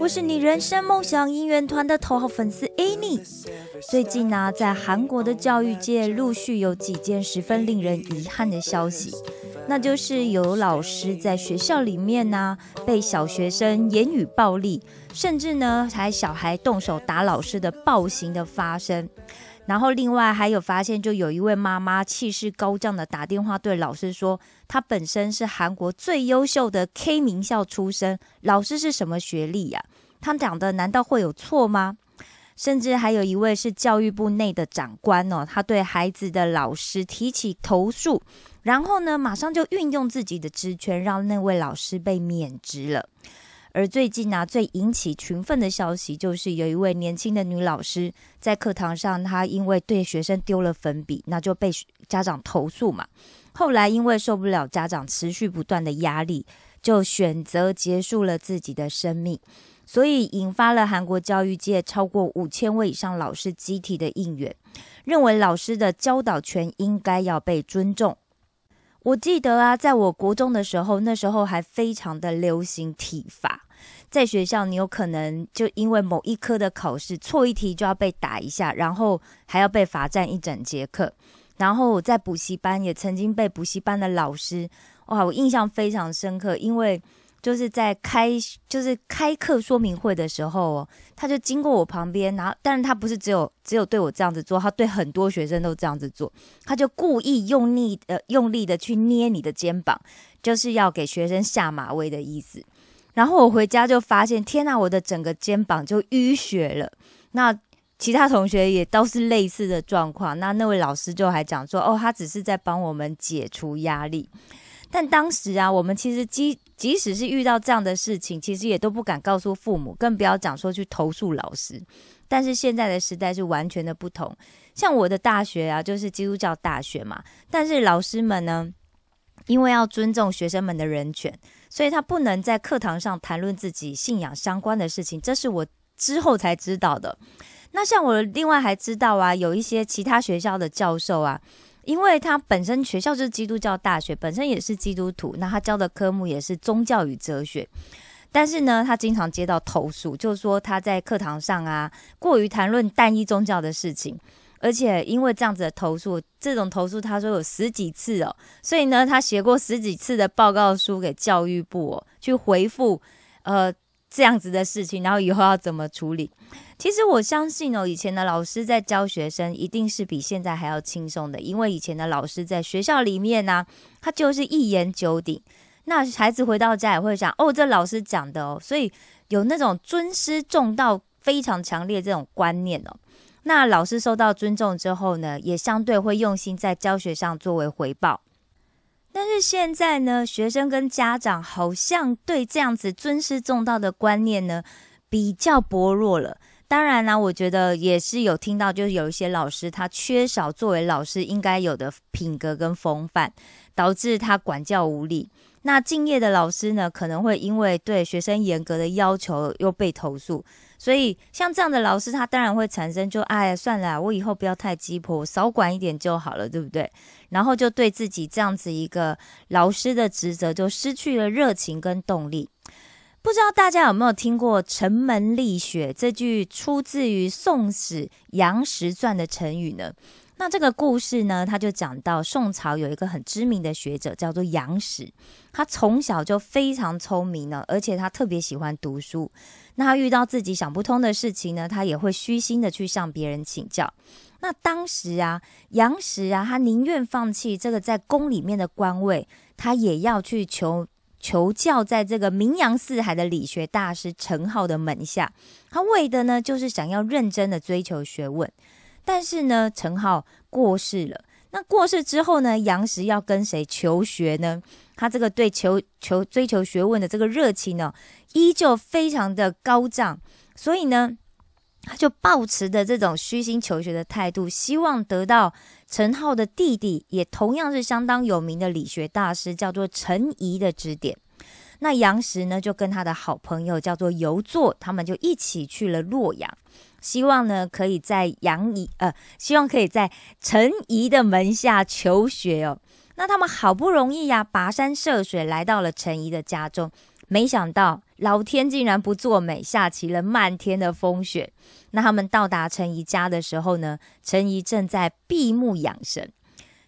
我是你人生梦想应援团的头号粉丝 Annie。最近呢、在韩国的教育界陆续有几件十分令人遗憾的消息，那就是有老师在学校里面呢、被小学生言语暴力，甚至呢还小孩动手打老师的暴行的发生。然后另外还有发现，就有一位妈妈气势高涨的打电话对老师说，她本身是韩国最优秀的 K 名校出身，老师是什么学历呀、他讲的难道会有错吗？甚至还有一位是教育部内的长官哦，他对孩子的老师提起投诉，然后呢，马上就运用自己的职权，让那位老师被免职了。而最近啊，最引起群愤的消息就是有一位年轻的女老师在课堂上，她因为对学生丢了粉笔，那就被家长投诉嘛。后来因为受不了家长持续不断的压力，就选择结束了自己的生命。所以引发了韩国教育界超过五千位以上老师集体的应援，认为老师的教导权应该要被尊重。我记得啊，在我国中的时候，那时候还非常的流行体罚，在学校你有可能就因为某一科的考试错一题就要被打一下，然后还要被罚站一整节课。然后我在补习班也曾经被补习班的老师，哇，我印象非常深刻，因为就是在开就是开课说明会的时候哦，他就经过我旁边，然后但是他不是只有只有对我这样子做，他对很多学生都这样子做，他就故意用力呃用力的去捏你的肩膀，就是要给学生下马威的意思。然后我回家就发现，天呐，我的整个肩膀就淤血了。那其他同学也都是类似的状况。那那位老师就还讲说，哦，他只是在帮我们解除压力。但当时啊，我们其实即即使是遇到这样的事情，其实也都不敢告诉父母，更不要讲说去投诉老师。但是现在的时代是完全的不同，像我的大学啊，就是基督教大学嘛，但是老师们呢，因为要尊重学生们的人权，所以他不能在课堂上谈论自己信仰相关的事情，这是我之后才知道的。那像我另外还知道啊，有一些其他学校的教授啊，因为他本身学校就是基督教大学，本身也是基督徒，那他教的科目也是宗教与哲学。但是呢，他经常接到投诉，就是说他在课堂上啊，过于谈论单一宗教的事情，而且因为这样子的投诉，这种投诉他说有十几次哦，所以呢，他写过十几次的报告书给教育部哦，去回复呃这样子的事情，然后以后要怎么处理。其实我相信哦，以前的老师在教学生一定是比现在还要轻松的，因为以前的老师在学校里面呢、他就是一言九鼎。那孩子回到家也会想，哦，这老师讲的哦，所以有那种尊师重道非常强烈这种观念哦。那老师受到尊重之后呢，也相对会用心在教学上作为回报。但是现在呢，学生跟家长好像对这样子尊师重道的观念呢，比较薄弱了。当然啦，我觉得也是有听到，就是有一些老师他缺少作为老师应该有的品格跟风范，导致他管教无力。那敬业的老师呢，可能会因为对学生严格的要求又被投诉，所以像这样的老师，他当然会产生就哎呀算了，我以后不要太鸡婆，少管一点就好了，对不对？然后就对自己这样子一个老师的职责就失去了热情跟动力。不知道大家有没有听过“城门立雪”这句出自于《宋史·杨时传》的成语呢？那这个故事呢，他就讲到宋朝有一个很知名的学者叫做杨时，他从小就非常聪明呢，而且他特别喜欢读书。那他遇到自己想不通的事情呢，他也会虚心的去向别人请教。那当时啊，杨时啊，他宁愿放弃这个在宫里面的官位，他也要去求求教在这个名扬四海的理学大师陈浩的门下。他为的呢，就是想要认真的追求学问。但是呢，陈浩过世了。那过世之后呢，杨时要跟谁求学呢？他这个对求求追求学问的这个热情呢，依旧非常的高涨。所以呢，他就抱持着这种虚心求学的态度，希望得到陈浩的弟弟，也同样是相当有名的理学大师，叫做陈颐的指点。那杨时呢，就跟他的好朋友叫做游作，他们就一起去了洛阳，希望呢可以在杨仪呃，希望可以在陈颐的门下求学哦。那他们好不容易呀，跋山涉水来到了陈颐的家中，没想到老天竟然不作美，下起了漫天的风雪。那他们到达陈怡家的时候呢，陈怡正在闭目养神，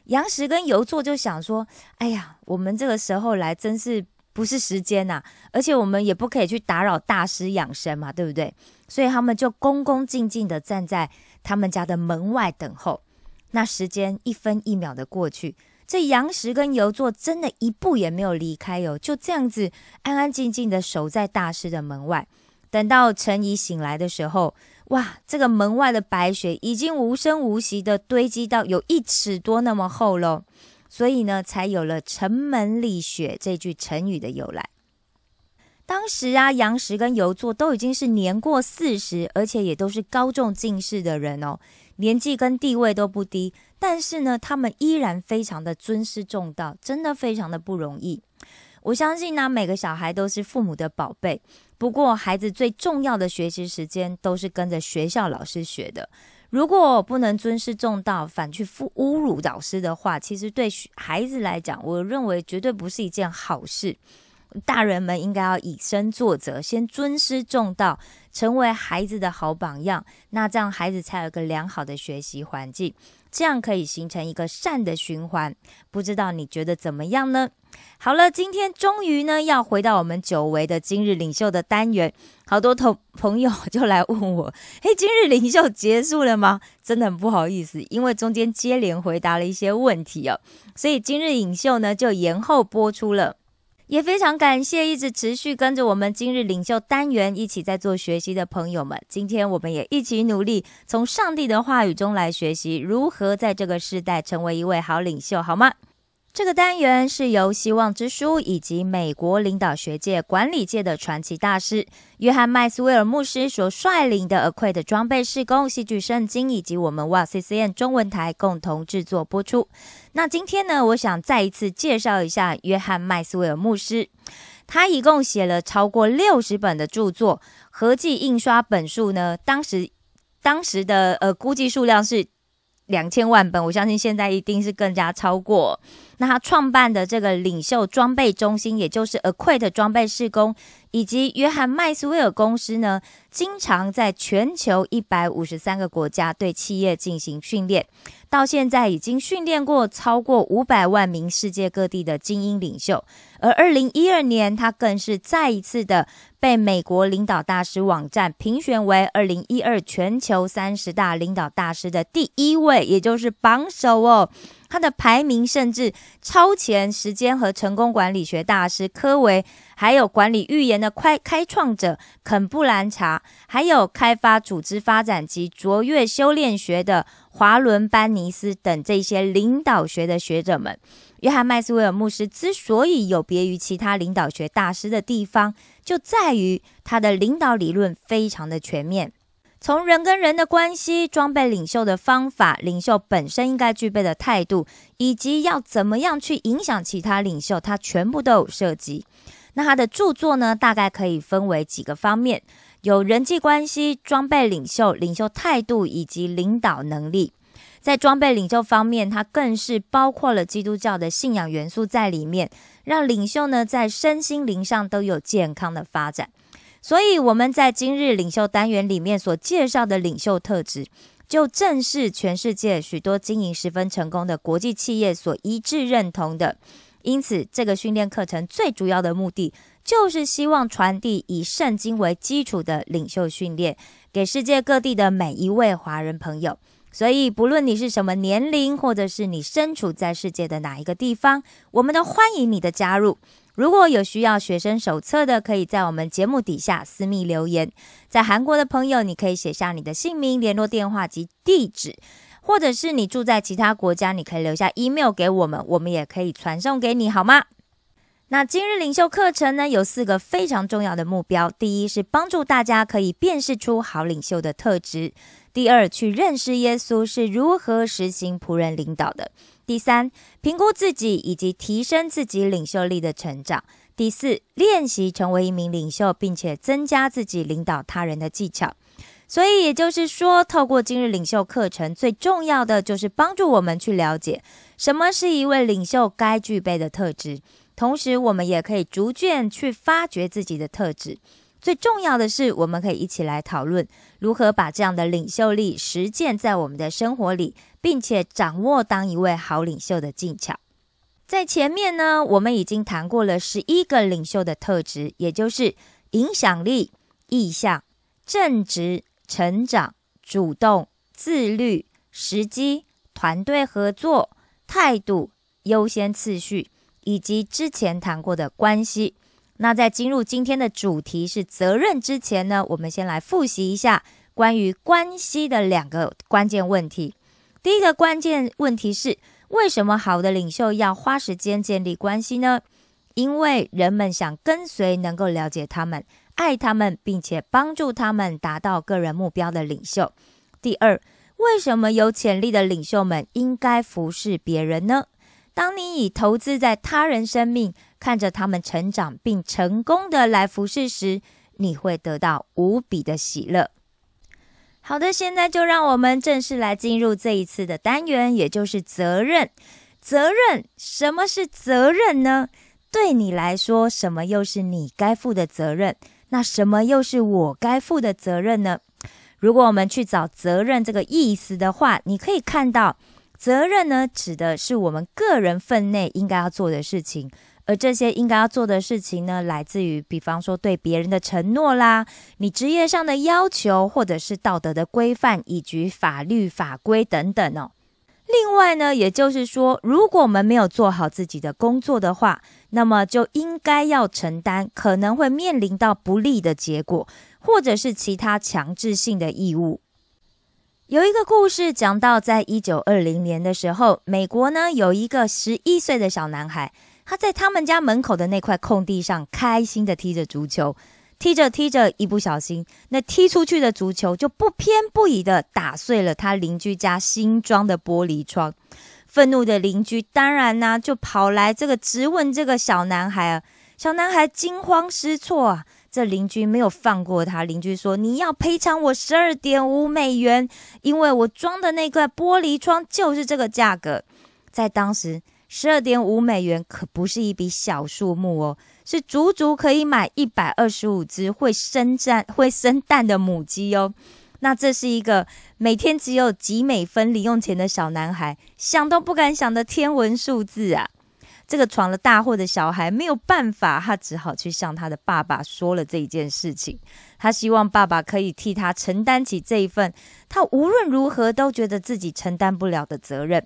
杨石跟游座就想说：“哎呀，我们这个时候来真是。”不是时间呐，而且我们也不可以去打扰大师养生嘛，对不对？所以他们就恭恭敬敬的站在他们家的门外等候。那时间一分一秒的过去，这杨石跟游作真的一步也没有离开哟，就这样子安安静静的守在大师的门外。等到陈怡醒来的时候，哇，这个门外的白雪已经无声无息的堆积到有一尺多那么厚喽。所以呢，才有了“城门立雪”这句成语的由来。当时啊，杨时跟游作都已经是年过四十，而且也都是高中进士的人哦，年纪跟地位都不低。但是呢，他们依然非常的尊师重道，真的非常的不容易。我相信呢，每个小孩都是父母的宝贝。不过，孩子最重要的学习时间都是跟着学校老师学的。如果不能尊师重道，反去侮侮辱老师的话，其实对孩子来讲，我认为绝对不是一件好事。大人们应该要以身作则，先尊师重道，成为孩子的好榜样，那这样孩子才有个良好的学习环境。这样可以形成一个善的循环，不知道你觉得怎么样呢？好了，今天终于呢要回到我们久违的今日领袖的单元，好多同 朋友就来问我，嘿，今日领袖结束了吗？真的很不好意思，因为中间接连回答了一些问题哦，所以今日领袖呢就延后播出了。也非常感谢一直持续跟着我们今日领袖单元一起在做学习的朋友们。今天我们也一起努力，从上帝的话语中来学习如何在这个时代成为一位好领袖，好吗？这个单元是由希望之书以及美国领导学界、管理界的传奇大师约翰麦斯威尔牧师所率领的 Acquit 装备施工戏剧圣经，以及我们 Wow CCN 中文台共同制作播出。那今天呢，我想再一次介绍一下约翰麦斯威尔牧师，他一共写了超过六十本的著作，合计印刷本数呢，当时当时的呃估计数量是两千万本，我相信现在一定是更加超过。那他创办的这个领袖装备中心，也就是 Aquit 装备施工，以及约翰麦斯威尔公司呢，经常在全球一百五十三个国家对企业进行训练。到现在已经训练过超过五百万名世界各地的精英领袖，而二零一二年，他更是再一次的被美国领导大师网站评选为二零一二全球三十大领导大师的第一位，也就是榜首哦。他的排名甚至超前时间和成功管理学大师科维，还有管理预言的开开创者肯布兰查，还有开发组织发展及卓越修炼学的。华伦班尼斯等这些领导学的学者们，约翰麦斯威尔牧师之所以有别于其他领导学大师的地方，就在于他的领导理论非常的全面，从人跟人的关系、装备领袖的方法、领袖本身应该具备的态度，以及要怎么样去影响其他领袖，他全部都有涉及。那他的著作呢，大概可以分为几个方面。有人际关系、装备领袖、领袖态度以及领导能力。在装备领袖方面，它更是包括了基督教的信仰元素在里面，让领袖呢在身心灵上都有健康的发展。所以我们在今日领袖单元里面所介绍的领袖特质，就正是全世界许多经营十分成功的国际企业所一致认同的。因此，这个训练课程最主要的目的。就是希望传递以圣经为基础的领袖训练给世界各地的每一位华人朋友。所以，不论你是什么年龄，或者是你身处在世界的哪一个地方，我们都欢迎你的加入。如果有需要学生手册的，可以在我们节目底下私密留言。在韩国的朋友，你可以写下你的姓名、联络电话及地址，或者是你住在其他国家，你可以留下 email 给我们，我们也可以传送给你，好吗？那今日领袖课程呢，有四个非常重要的目标：第一是帮助大家可以辨识出好领袖的特质；第二，去认识耶稣是如何实行仆人领导的；第三，评估自己以及提升自己领袖力的成长；第四，练习成为一名领袖，并且增加自己领导他人的技巧。所以也就是说，透过今日领袖课程，最重要的就是帮助我们去了解什么是一位领袖该具备的特质。同时，我们也可以逐渐去发掘自己的特质。最重要的是，我们可以一起来讨论如何把这样的领袖力实践在我们的生活里，并且掌握当一位好领袖的技巧。在前面呢，我们已经谈过了十一个领袖的特质，也就是影响力、意向、正直、成长、主动、自律、时机、团队合作、态度、优先次序。以及之前谈过的关系。那在进入今天的主题是责任之前呢，我们先来复习一下关于关系的两个关键问题。第一个关键问题是：为什么好的领袖要花时间建立关系呢？因为人们想跟随能够了解他们、爱他们，并且帮助他们达到个人目标的领袖。第二，为什么有潜力的领袖们应该服侍别人呢？当你以投资在他人生命，看着他们成长并成功的来服侍时，你会得到无比的喜乐。好的，现在就让我们正式来进入这一次的单元，也就是责任。责任，什么是责任呢？对你来说，什么又是你该负的责任？那什么又是我该负的责任呢？如果我们去找责任这个意思的话，你可以看到。责任呢，指的是我们个人分内应该要做的事情，而这些应该要做的事情呢，来自于比方说对别人的承诺啦，你职业上的要求，或者是道德的规范，以及法律法规等等哦。另外呢，也就是说，如果我们没有做好自己的工作的话，那么就应该要承担可能会面临到不利的结果，或者是其他强制性的义务。有一个故事讲到，在一九二零年的时候，美国呢有一个十一岁的小男孩，他在他们家门口的那块空地上开心的踢着足球，踢着踢着，一不小心，那踢出去的足球就不偏不倚的打碎了他邻居家新装的玻璃窗。愤怒的邻居当然呢就跑来这个质问这个小男孩啊，小男孩惊慌失措啊。这邻居没有放过他。邻居说：“你要赔偿我十二点五美元，因为我装的那块玻璃窗就是这个价格。”在当时，十二点五美元可不是一笔小数目哦，是足足可以买一百二十五只会生蛋、会生蛋的母鸡哦。那这是一个每天只有几美分零用钱的小男孩想都不敢想的天文数字啊！这个闯了大祸的小孩没有办法，他只好去向他的爸爸说了这件事情。他希望爸爸可以替他承担起这一份他无论如何都觉得自己承担不了的责任。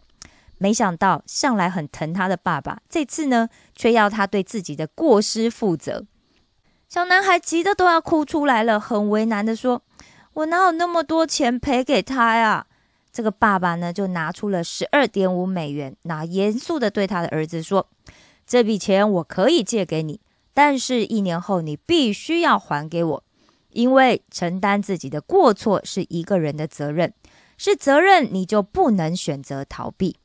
没想到向来很疼他的爸爸，这次呢却要他对自己的过失负责。小男孩急得都要哭出来了，很为难的说：“我哪有那么多钱赔给他呀？”这个爸爸呢，就拿出了十二点五美元，那严肃的对他的儿子说：“这笔钱我可以借给你，但是一年后你必须要还给我，因为承担自己的过错是一个人的责任，是责任你就不能选择逃避。”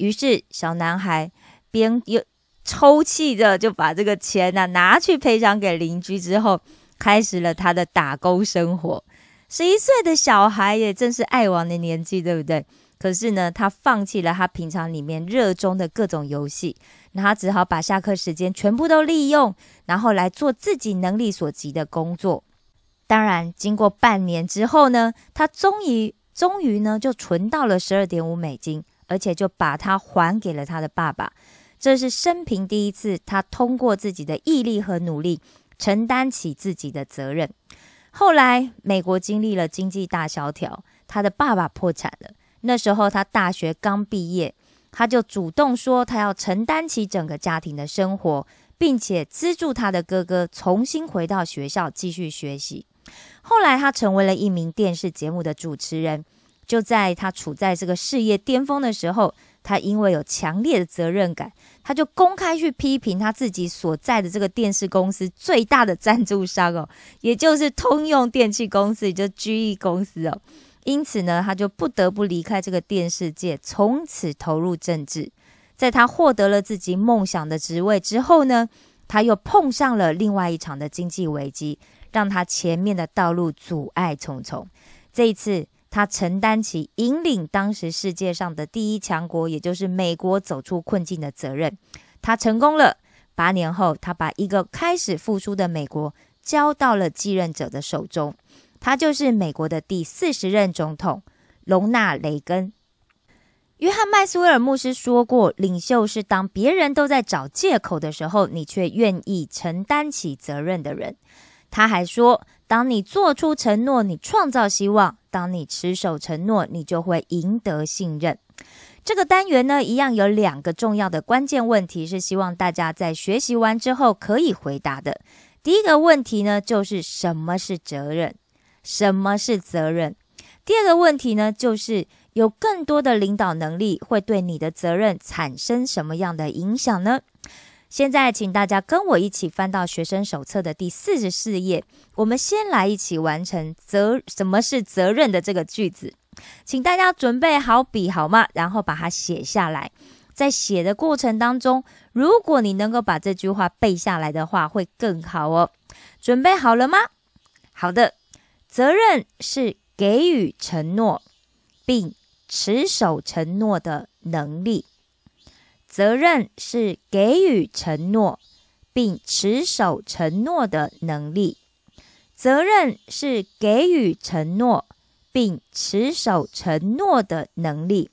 于是小男孩边又抽泣着就把这个钱呢拿去赔偿给邻居，之后开始了他的打工生活。十一岁的小孩也正是爱玩的年纪，对不对？可是呢，他放弃了他平常里面热衷的各种游戏，那他只好把下课时间全部都利用，然后来做自己能力所及的工作。当然，经过半年之后呢，他终于终于呢就存到了十二点五美金，而且就把它还给了他的爸爸。这是生平第一次，他通过自己的毅力和努力，承担起自己的责任。后来，美国经历了经济大萧条，他的爸爸破产了。那时候他大学刚毕业，他就主动说他要承担起整个家庭的生活，并且资助他的哥哥重新回到学校继续学习。后来，他成为了一名电视节目的主持人，就在他处在这个事业巅峰的时候，他因为有强烈的责任感，他就公开去批评他自己所在的这个电视公司最大的赞助商哦，也就是通用电气公司，也就 GE 公司哦。因此呢，他就不得不离开这个电视界，从此投入政治。在他获得了自己梦想的职位之后呢，他又碰上了另外一场的经济危机，让他前面的道路阻碍重重。这一次，他承担起引领当时世界上的第一强国，也就是美国走出困境的责任。他成功了。八年后，他把一个开始复苏的美国交到了继任者的手中。他就是美国的第四十任总统隆纳雷根。约翰麦斯威尔牧师说过：“领袖是当别人都在找借口的时候，你却愿意承担起责任的人。”他还说：“当你做出承诺，你创造希望；当你持守承诺，你就会赢得信任。”这个单元呢，一样有两个重要的关键问题，是希望大家在学习完之后可以回答的。第一个问题呢，就是什么是责任？什么是责任？第二个问题呢，就是有更多的领导能力会对你的责任产生什么样的影响呢？现在，请大家跟我一起翻到学生手册的第四十四页。我们先来一起完成“责什么是责任”的这个句子，请大家准备好笔好吗？然后把它写下来。在写的过程当中，如果你能够把这句话背下来的话，会更好哦。准备好了吗？好的。责任是给予承诺并持守承诺的能力。责任是给予承诺并持守承诺的能力。责任是给予承诺并持守承诺的能力。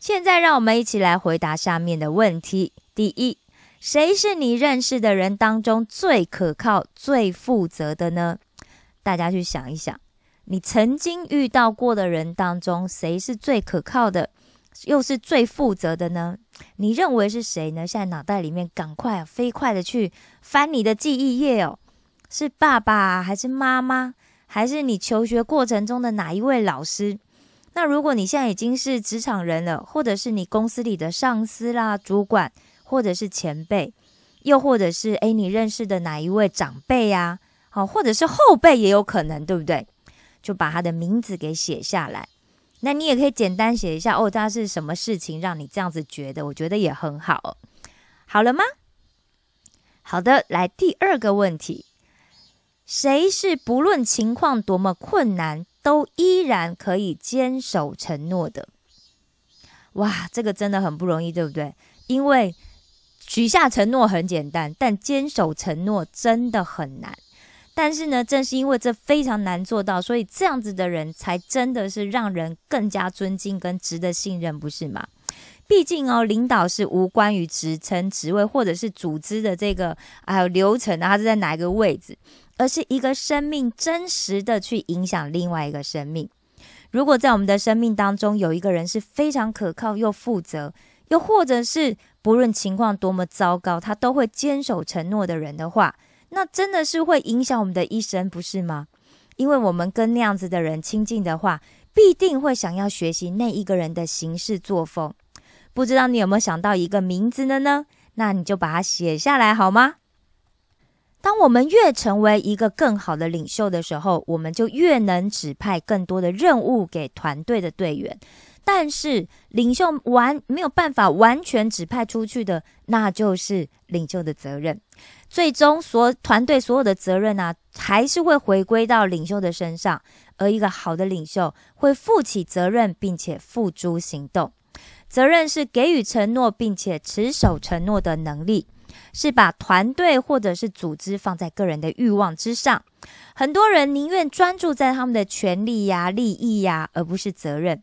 现在，让我们一起来回答下面的问题：第一，谁是你认识的人当中最可靠、最负责的呢？大家去想一想，你曾经遇到过的人当中，谁是最可靠的，又是最负责的呢？你认为是谁呢？现在脑袋里面赶快飞快的去翻你的记忆页哦，是爸爸还是妈妈，还是你求学过程中的哪一位老师？那如果你现在已经是职场人了，或者是你公司里的上司啦、主管，或者是前辈，又或者是诶你认识的哪一位长辈呀？好，或者是后辈也有可能，对不对？就把他的名字给写下来。那你也可以简单写一下哦，他是什么事情让你这样子觉得？我觉得也很好。好了吗？好的，来第二个问题：谁是不论情况多么困难，都依然可以坚守承诺的？哇，这个真的很不容易，对不对？因为许下承诺很简单，但坚守承诺真的很难。但是呢，正是因为这非常难做到，所以这样子的人才真的是让人更加尊敬跟值得信任，不是吗？毕竟哦，领导是无关于职称、职位或者是组织的这个还有流程啊，他是在哪一个位置，而是一个生命真实的去影响另外一个生命。如果在我们的生命当中有一个人是非常可靠又负责，又或者是不论情况多么糟糕，他都会坚守承诺的人的话。那真的是会影响我们的一生，不是吗？因为我们跟那样子的人亲近的话，必定会想要学习那一个人的行事作风。不知道你有没有想到一个名字的呢？那你就把它写下来好吗？当我们越成为一个更好的领袖的时候，我们就越能指派更多的任务给团队的队员。但是领袖完没有办法完全指派出去的，那就是领袖的责任。最终，所团队所有的责任啊，还是会回归到领袖的身上。而一个好的领袖会负起责任，并且付诸行动。责任是给予承诺，并且持守承诺的能力，是把团队或者是组织放在个人的欲望之上。很多人宁愿专注在他们的权利呀、利益呀，而不是责任。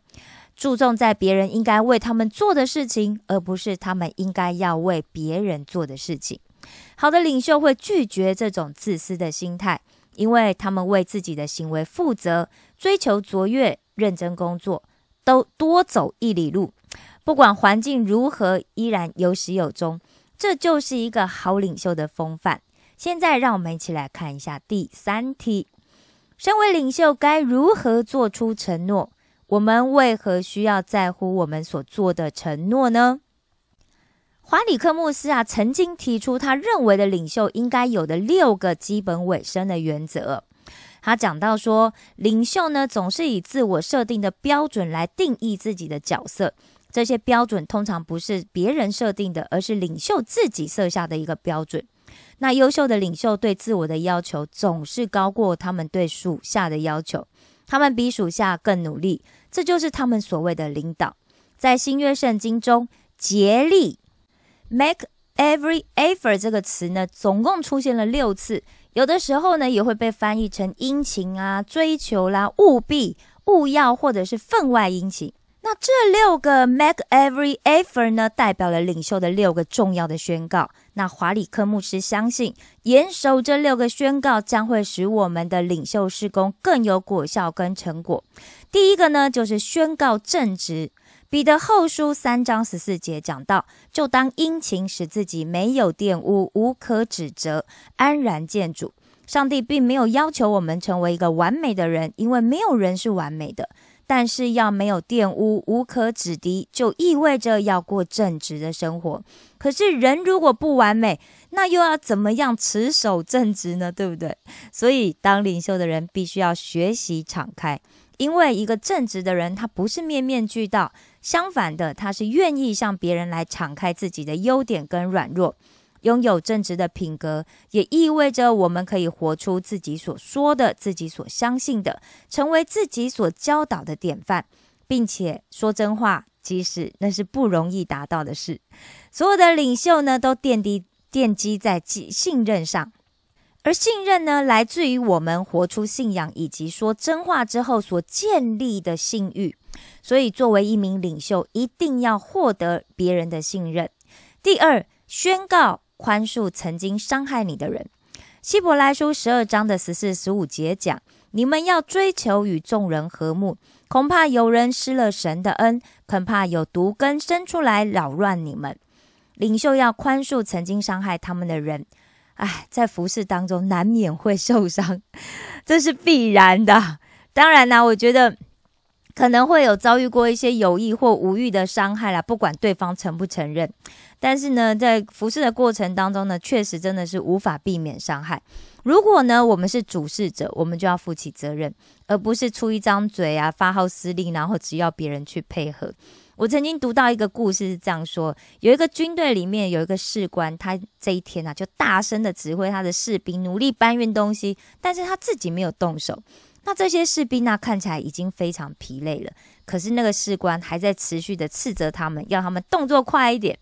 注重在别人应该为他们做的事情，而不是他们应该要为别人做的事情。好的领袖会拒绝这种自私的心态，因为他们为自己的行为负责，追求卓越，认真工作，都多走一里路，不管环境如何，依然有始有终。这就是一个好领袖的风范。现在，让我们一起来看一下第三题：身为领袖，该如何做出承诺？我们为何需要在乎我们所做的承诺呢？华里克牧师啊，曾经提出他认为的领袖应该有的六个基本尾声的原则。他讲到说，领袖呢总是以自我设定的标准来定义自己的角色，这些标准通常不是别人设定的，而是领袖自己设下的一个标准。那优秀的领袖对自我的要求总是高过他们对属下的要求，他们比属下更努力，这就是他们所谓的领导。在新约圣经中，竭力 （make every effort） 这个词呢，总共出现了六次。有的时候呢，也会被翻译成殷勤啊、追求啦、务必、务要，或者是分外殷勤。那这六个 make every effort 呢，代表了领袖的六个重要的宣告。那华里科牧师相信，严守这六个宣告，将会使我们的领袖施工更有果效跟成果。第一个呢，就是宣告正直。彼得后书三章十四节讲到，就当殷勤，使自己没有玷污，无可指责，安然见主。上帝并没有要求我们成为一个完美的人，因为没有人是完美的。但是要没有玷污，无可指敌，就意味着要过正直的生活。可是人如果不完美，那又要怎么样持守正直呢？对不对？所以当领袖的人必须要学习敞开。因为一个正直的人，他不是面面俱到，相反的，他是愿意向别人来敞开自己的优点跟软弱。拥有正直的品格，也意味着我们可以活出自己所说的、自己所相信的，成为自己所教导的典范，并且说真话，即使那是不容易达到的事。所有的领袖呢，都奠基奠基在信任上。而信任呢，来自于我们活出信仰以及说真话之后所建立的信誉。所以，作为一名领袖，一定要获得别人的信任。第二，宣告宽恕曾经伤害你的人。希伯来书十二章的十四、十五节讲：你们要追求与众人和睦，恐怕有人失了神的恩，恐怕有毒根生出来扰乱你们。领袖要宽恕曾经伤害他们的人。唉，在服饰当中难免会受伤，这是必然的。当然呢，我觉得可能会有遭遇过一些有意或无意的伤害啦，不管对方承不承认。但是呢，在服侍的过程当中呢，确实真的是无法避免伤害。如果呢，我们是主事者，我们就要负起责任，而不是出一张嘴啊，发号施令，然后只要别人去配合。我曾经读到一个故事，是这样说：有一个军队里面有一个士官，他这一天啊就大声的指挥他的士兵努力搬运东西，但是他自己没有动手。那这些士兵呢看起来已经非常疲累了，可是那个士官还在持续的斥责他们，要他们动作快一点。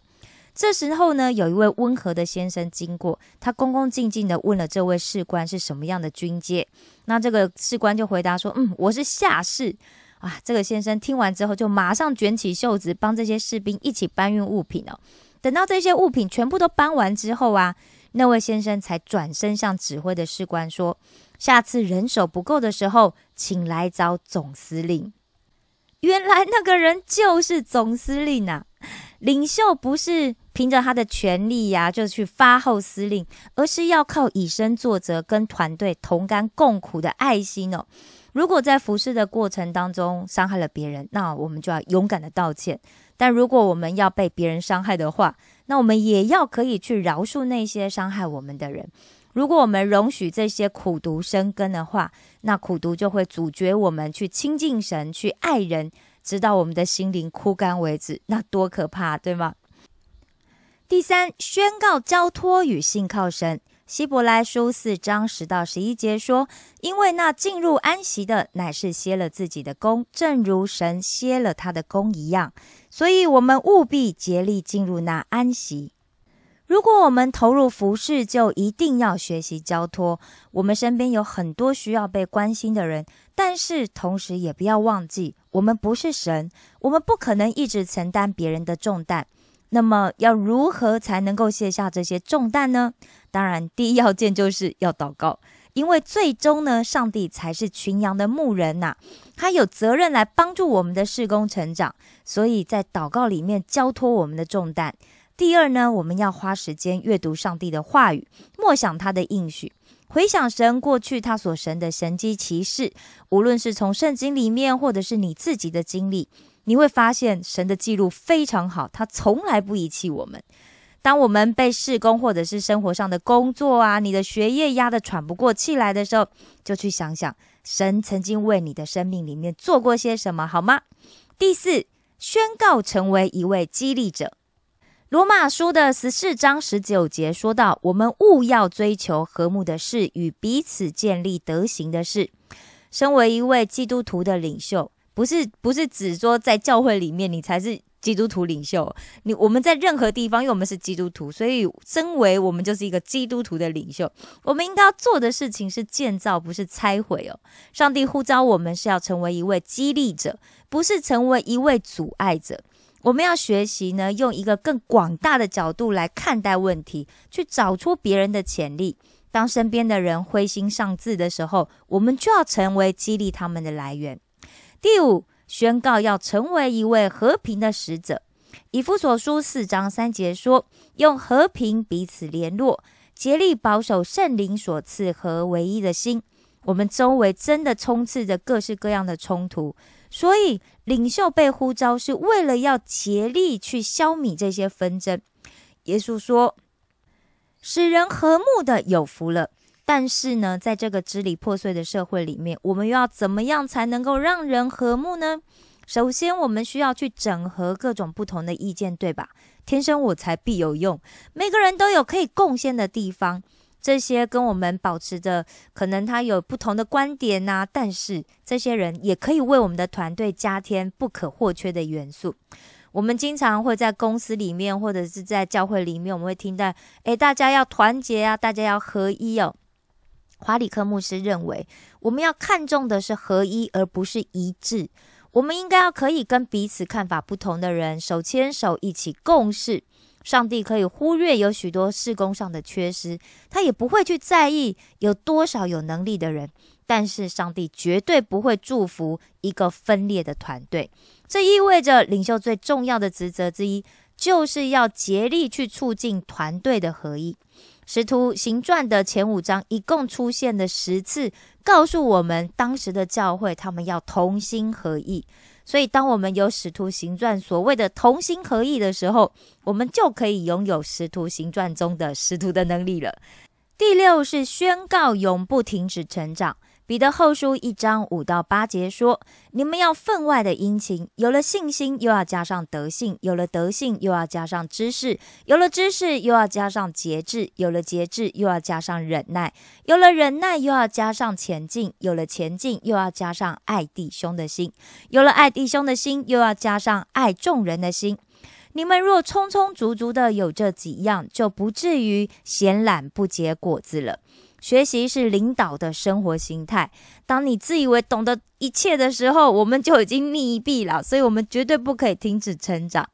这时候呢，有一位温和的先生经过，他恭恭敬敬的问了这位士官是什么样的军阶。那这个士官就回答说：“嗯，我是下士。”啊，这个先生听完之后，就马上卷起袖子，帮这些士兵一起搬运物品哦。等到这些物品全部都搬完之后啊，那位先生才转身向指挥的士官说：“下次人手不够的时候，请来找总司令。”原来那个人就是总司令啊！领袖不是凭着他的权力呀，就去发号司令，而是要靠以身作则，跟团队同甘共苦的爱心哦。如果在服侍的过程当中伤害了别人，那我们就要勇敢的道歉。但如果我们要被别人伤害的话，那我们也要可以去饶恕那些伤害我们的人。如果我们容许这些苦毒生根的话，那苦毒就会阻绝我们去亲近神、去爱人，直到我们的心灵枯干为止。那多可怕，对吗？第三，宣告交托与信靠神。希伯来书四章十到十一节说：“因为那进入安息的，乃是歇了自己的功，正如神歇了他的功一样。所以，我们务必竭力进入那安息。如果我们投入服饰，就一定要学习交托。我们身边有很多需要被关心的人，但是同时也不要忘记，我们不是神，我们不可能一直承担别人的重担。那么，要如何才能够卸下这些重担呢？”当然，第一要件就是要祷告，因为最终呢，上帝才是群羊的牧人呐，他有责任来帮助我们的事工成长，所以在祷告里面交托我们的重担。第二呢，我们要花时间阅读上帝的话语，默想他的应许。回想神过去他所神的神迹奇事，无论是从圣经里面，或者是你自己的经历，你会发现神的记录非常好，他从来不遗弃我们。当我们被事工或者是生活上的工作啊，你的学业压得喘不过气来的时候，就去想想神曾经为你的生命里面做过些什么，好吗？第四，宣告成为一位激励者。罗马书的十四章十九节说到：“我们务要追求和睦的事，与彼此建立德行的事。”身为一位基督徒的领袖，不是不是只说在教会里面你才是。基督徒领袖，你我们在任何地方，因为我们是基督徒，所以身为我们就是一个基督徒的领袖。我们应该要做的事情是建造，不是拆毁哦。上帝呼召我们是要成为一位激励者，不是成为一位阻碍者。我们要学习呢，用一个更广大的角度来看待问题，去找出别人的潜力。当身边的人灰心丧志的时候，我们就要成为激励他们的来源。第五。宣告要成为一位和平的使者。以弗所书四章三节说：“用和平彼此联络，竭力保守圣灵所赐和唯一的心。”我们周围真的充斥着各式各样的冲突，所以领袖被呼召是为了要竭力去消弭这些纷争。耶稣说：“使人和睦的有福了。”但是呢，在这个支离破碎的社会里面，我们又要怎么样才能够让人和睦呢？首先，我们需要去整合各种不同的意见，对吧？天生我材必有用，每个人都有可以贡献的地方。这些跟我们保持着，可能他有不同的观点呐，但是这些人也可以为我们的团队加添不可或缺的元素。我们经常会在公司里面，或者是在教会里面，我们会听到，诶，大家要团结啊，大家要合一哦。华里克牧师认为，我们要看重的是合一，而不是一致。我们应该要可以跟彼此看法不同的人手牵手一起共事。上帝可以忽略有许多事工上的缺失，他也不会去在意有多少有能力的人。但是，上帝绝对不会祝福一个分裂的团队。这意味着，领袖最重要的职责之一，就是要竭力去促进团队的合一。使徒行传的前五章一共出现了十次，告诉我们当时的教会他们要同心合意。所以，当我们有使徒行传所谓的同心合意的时候，我们就可以拥有使徒行传中的使徒的能力了。第六是宣告永不停止成长。彼得后书一章五到八节说：“你们要分外的殷勤，有了信心，又要加上德性；有了德性，又要加上知识；有了知识，又要加上节制；有了节制，又要加上忍耐；有了忍耐，又要加上前进；有了前进，又要加上爱弟兄的心；有了爱弟兄的心，又要加上爱众人的心。你们若充充足足的有这几样，就不至于闲懒不结果子了。”学习是领导的生活心态。当你自以为懂得一切的时候，我们就已经溺毙了。所以，我们绝对不可以停止成长。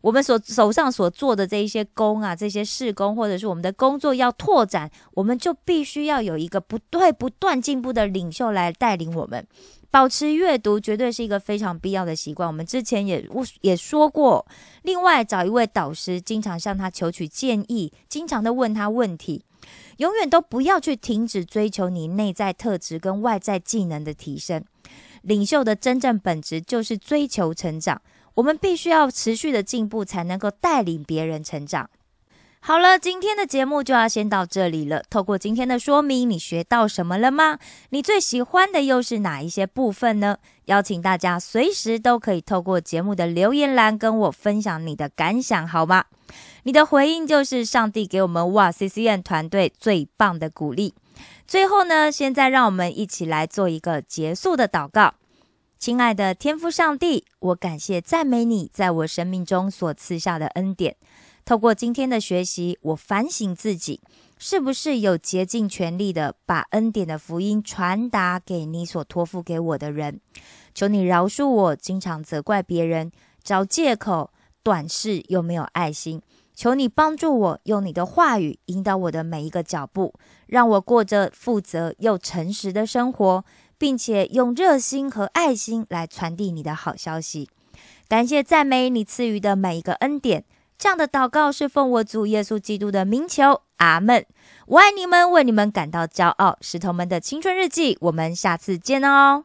我们所手上所做的这一些工啊，这些事工，或者是我们的工作要拓展，我们就必须要有一个不断不断进步的领袖来带领我们。保持阅读绝对是一个非常必要的习惯。我们之前也也说过。另外，找一位导师，经常向他求取建议，经常的问他问题。永远都不要去停止追求你内在特质跟外在技能的提升。领袖的真正本质就是追求成长。我们必须要持续的进步，才能够带领别人成长。好了，今天的节目就要先到这里了。透过今天的说明，你学到什么了吗？你最喜欢的又是哪一些部分呢？邀请大家随时都可以透过节目的留言栏跟我分享你的感想，好吗？你的回应就是上帝给我们哇 C C N 团队最棒的鼓励。最后呢，现在让我们一起来做一个结束的祷告。亲爱的天父上帝，我感谢赞美你在我生命中所赐下的恩典。透过今天的学习，我反省自己是不是有竭尽全力的把恩典的福音传达给你所托付给我的人。求你饶恕我，经常责怪别人，找借口，短视又没有爱心。求你帮助我，用你的话语引导我的每一个脚步，让我过着负责又诚实的生活，并且用热心和爱心来传递你的好消息。感谢赞美你赐予的每一个恩典。这样的祷告是奉我主耶稣基督的名求，阿门。我爱你们，为你们感到骄傲。石头们的青春日记，我们下次见哦。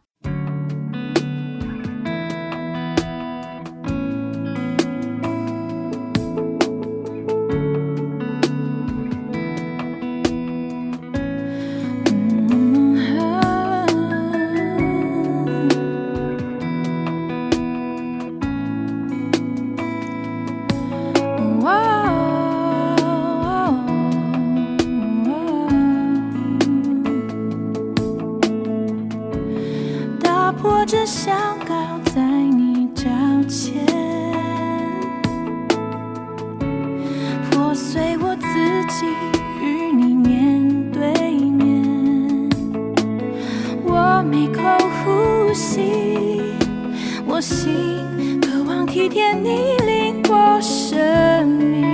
心，渴望体贴你，令我生命。